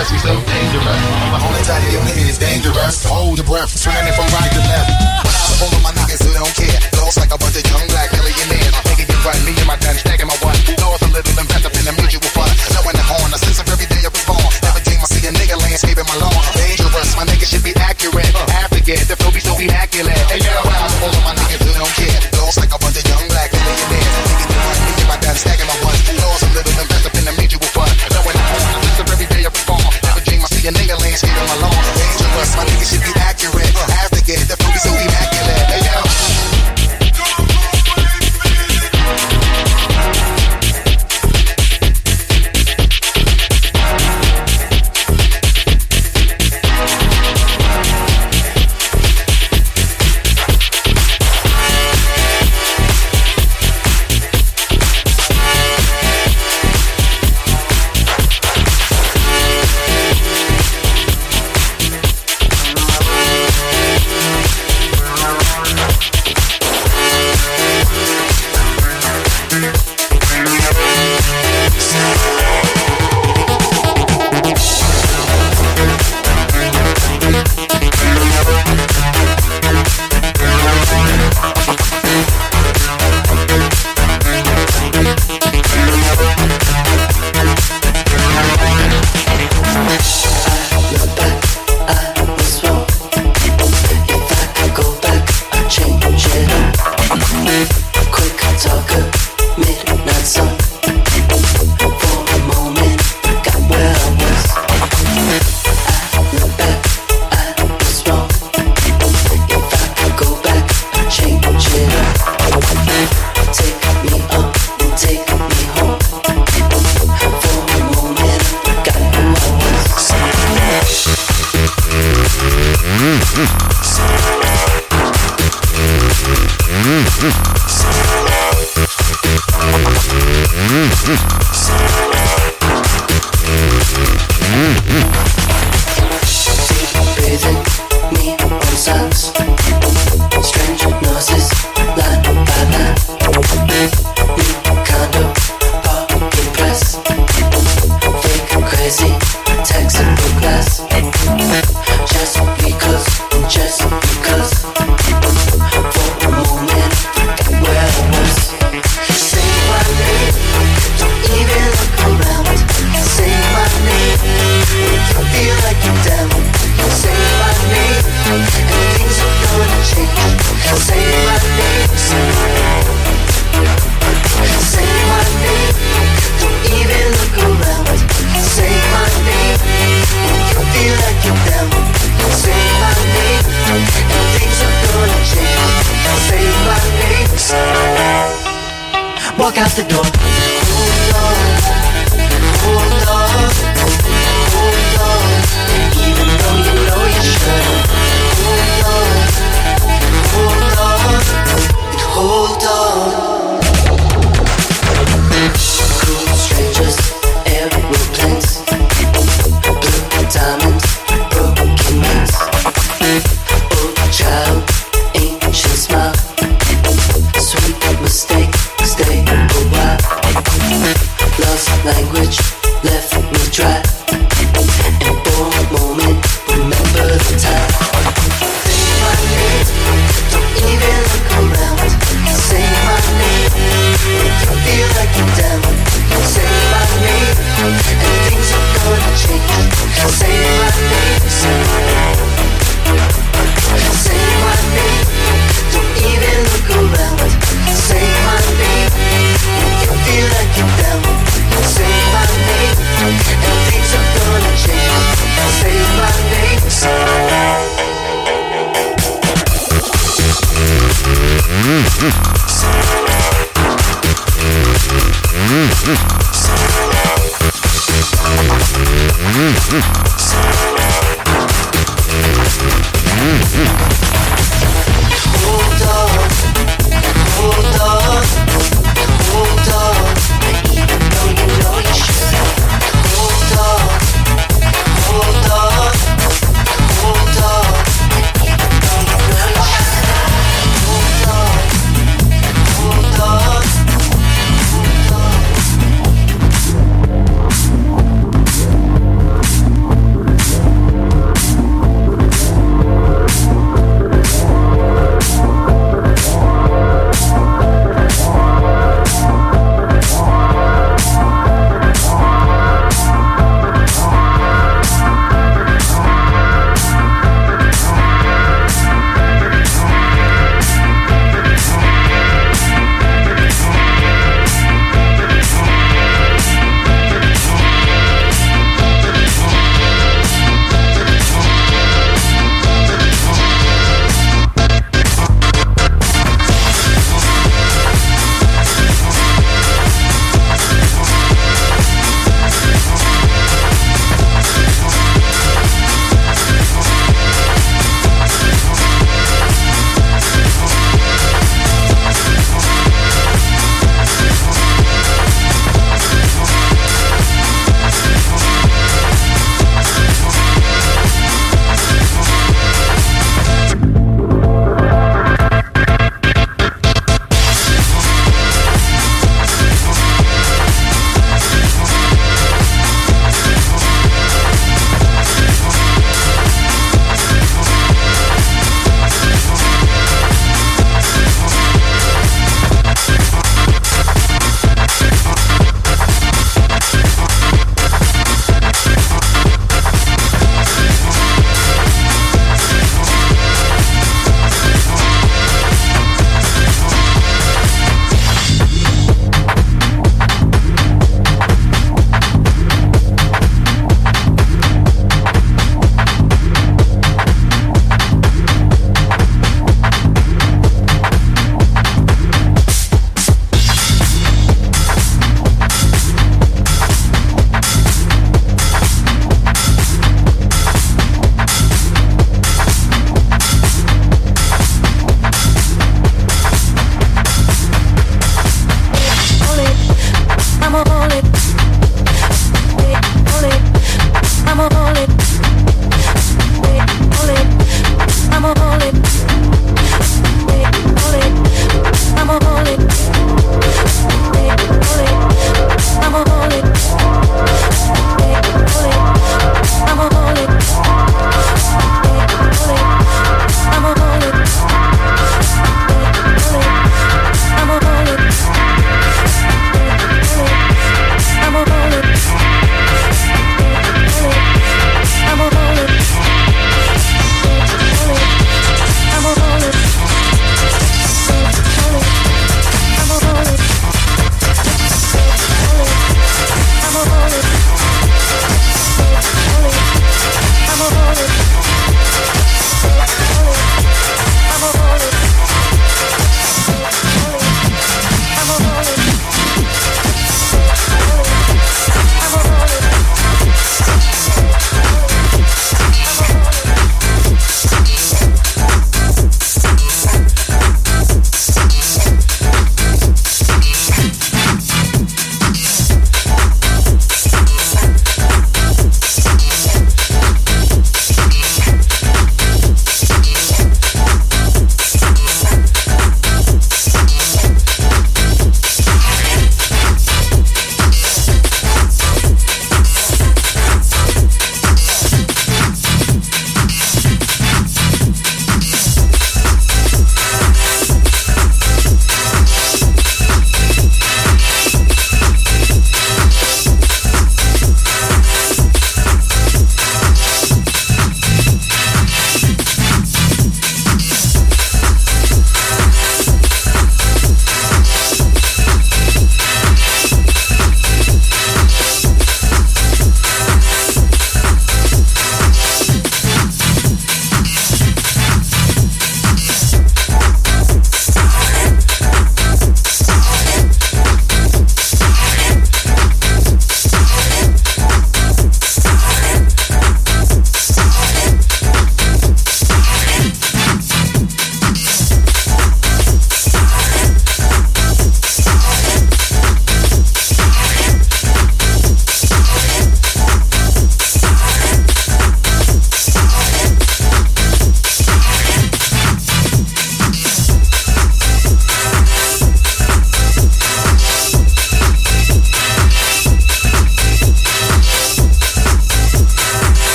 fast, he's so dangerous. My whole entire opinion is dangerous. Hold your breath, turning from right to left. But I'm holding my noggin, so don't care. Lost like a bunch of young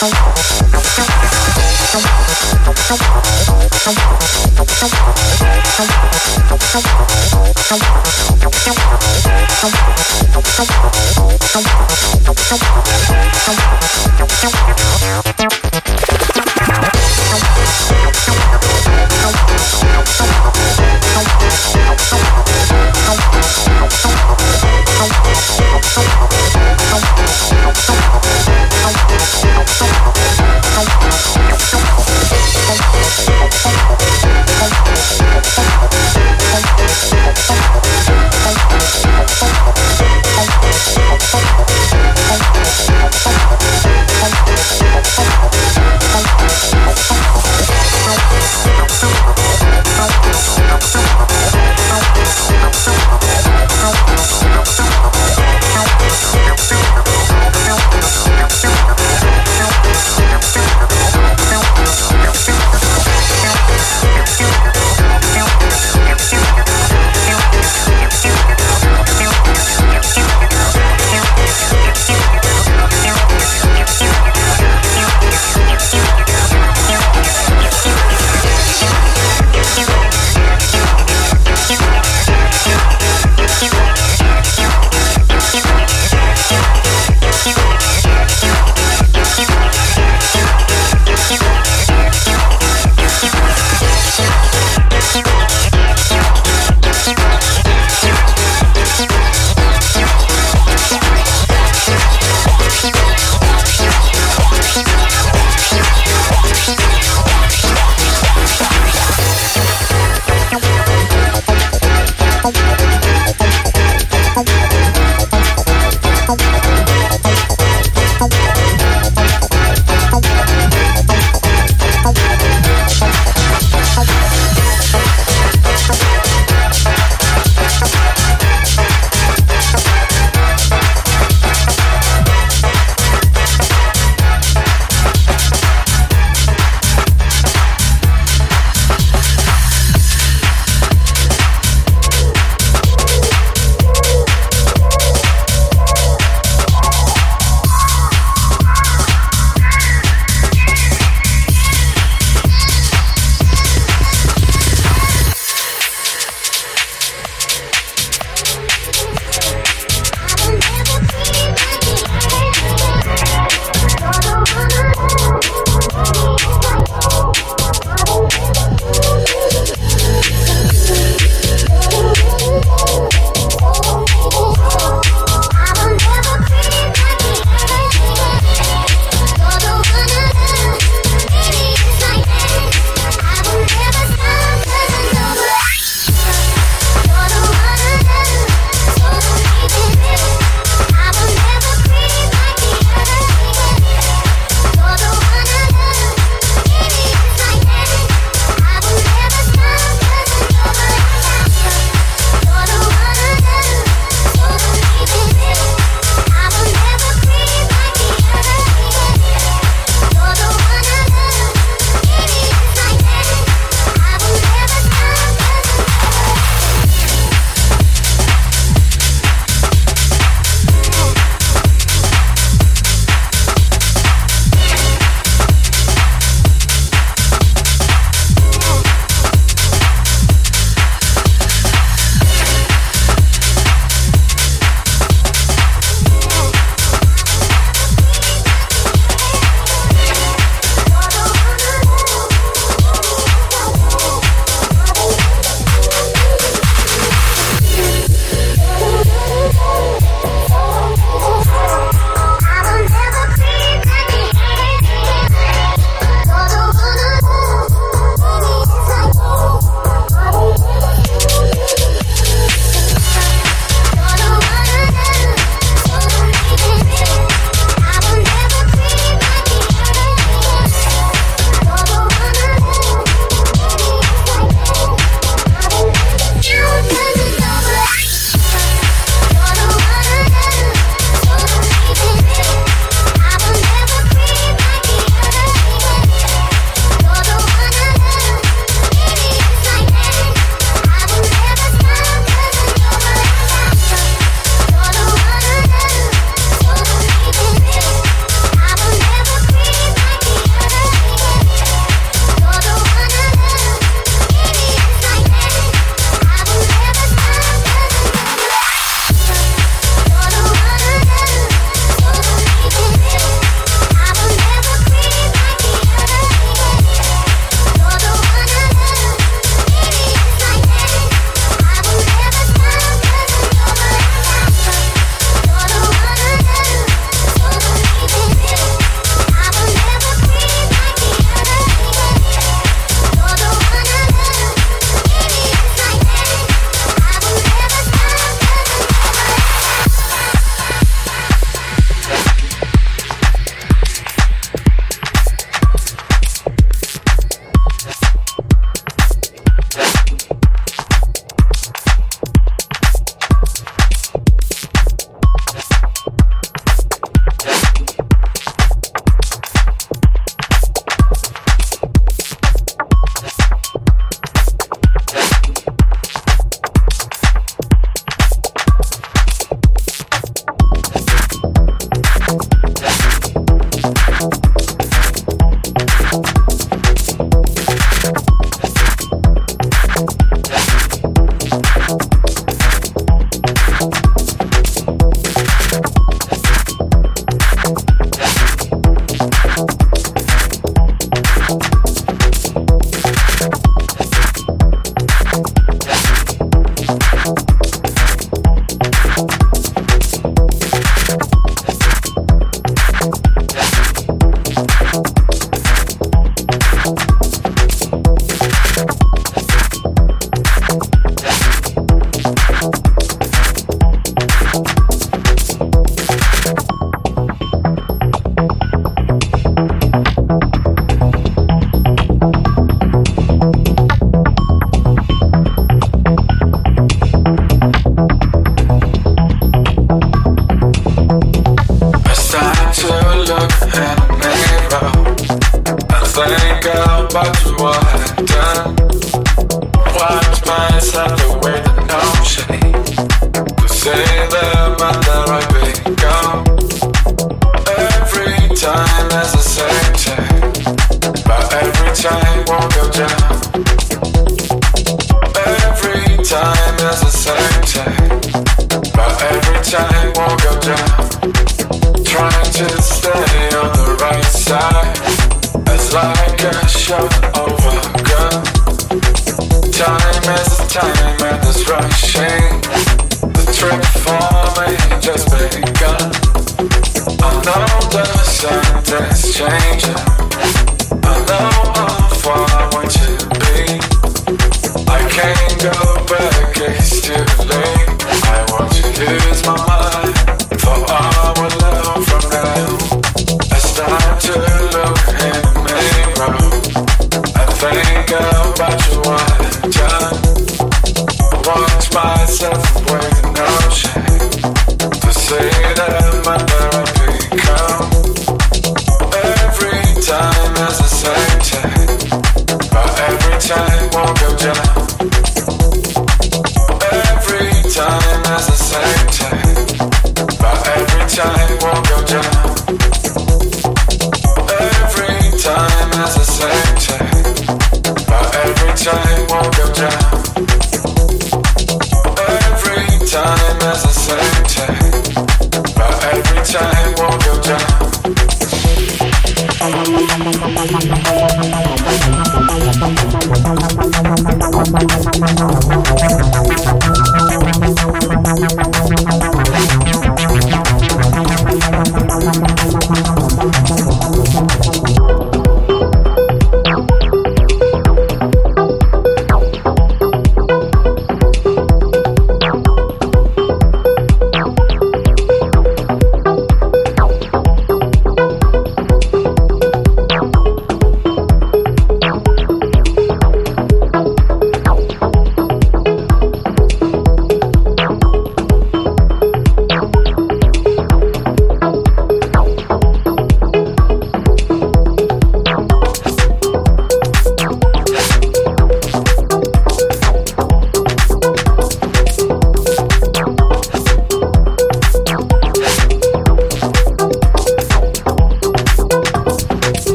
Thank as. But every time won't go down. Every time is the same. But every time won't go down. Trying to stay on the right side. It's like a shot over. Time is time and it's rushing. The trip for me just begun i don't go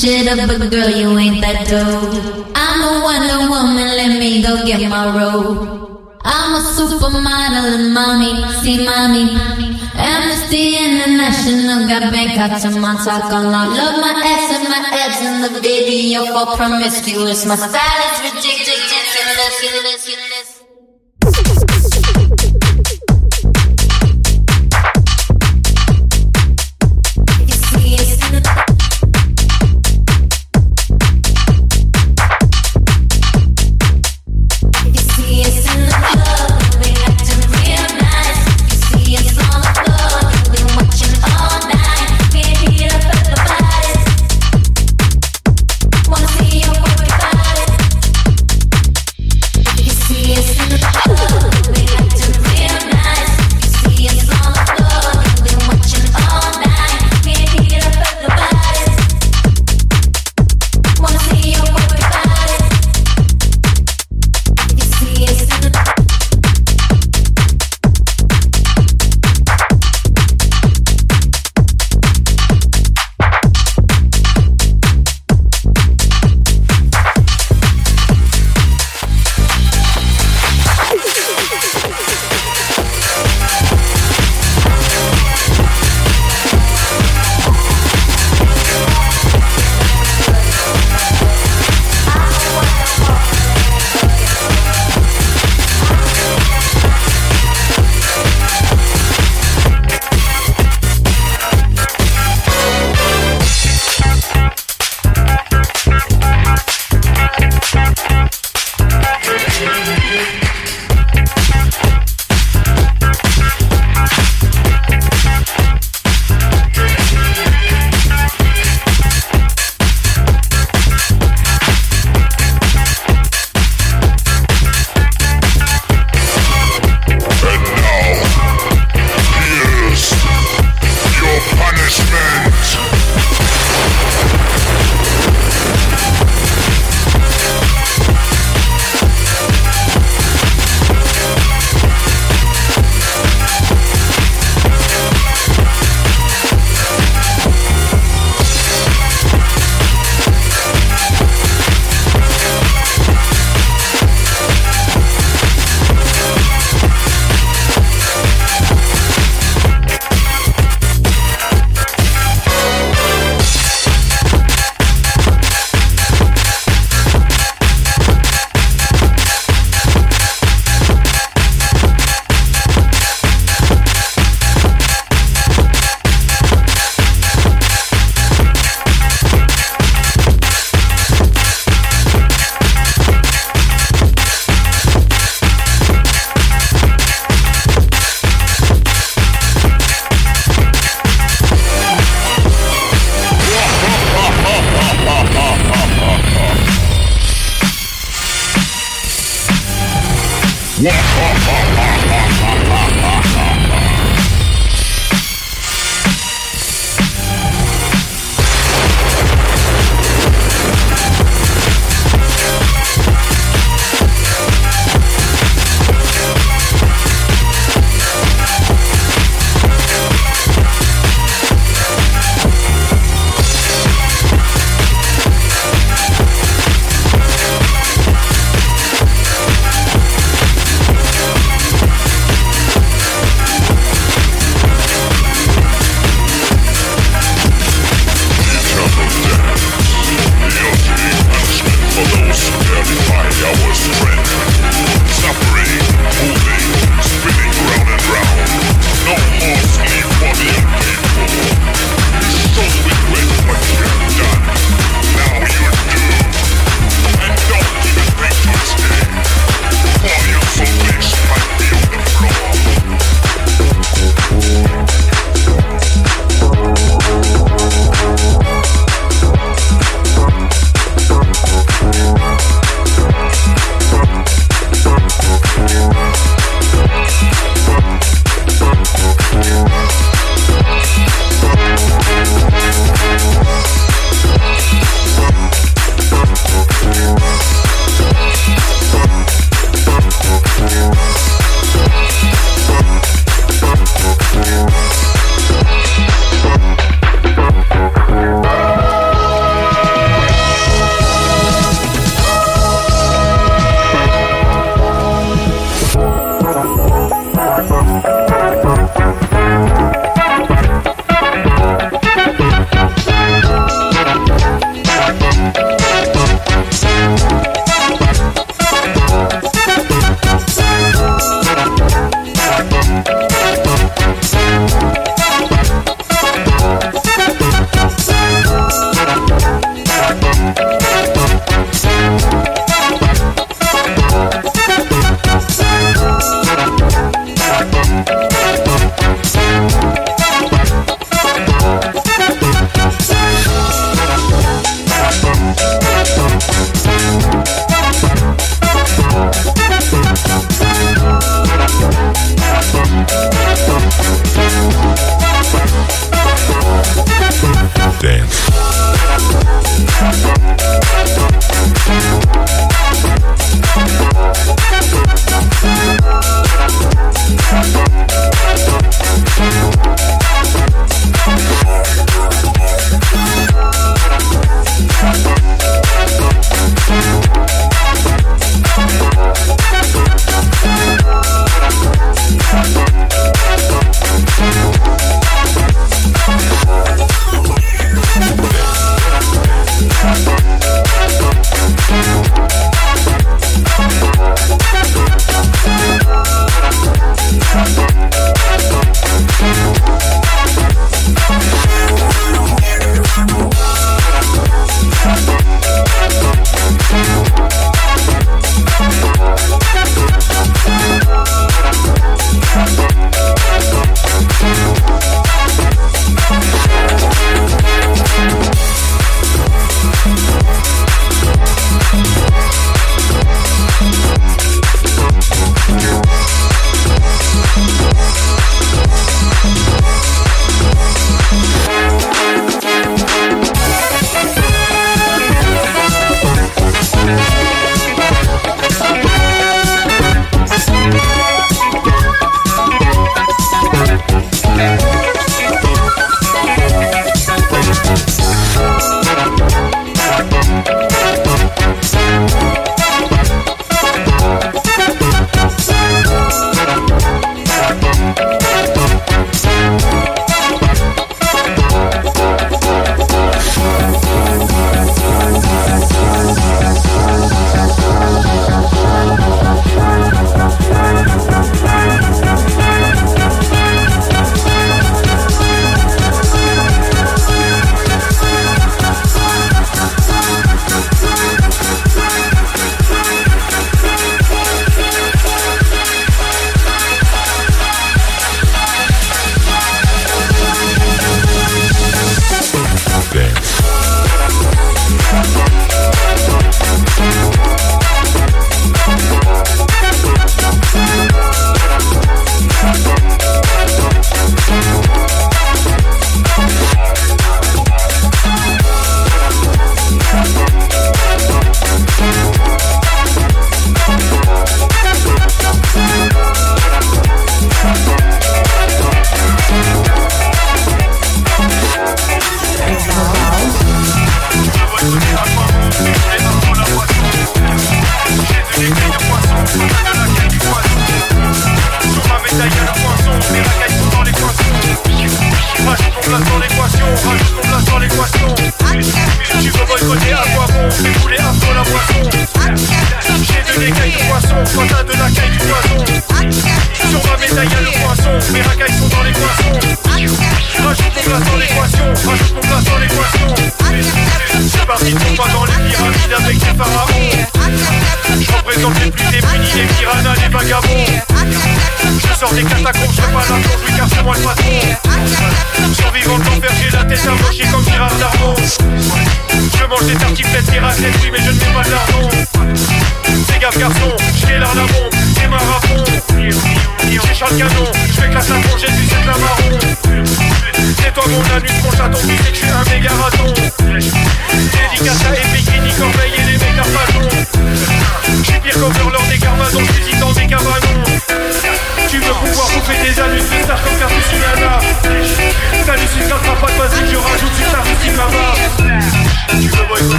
try to switch it up, but girl, you ain't that dope. I'm a Wonder Woman, let me go get my robe. I'm a supermodel and mommy, see mommy. Amnesty International got Bangkok to Montauk on lock. Love my ass and my abs in the video for promiscuous. My style is ridiculous,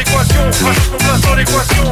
l'équation, rajoute ton place dans l'équation.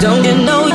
Don't you know?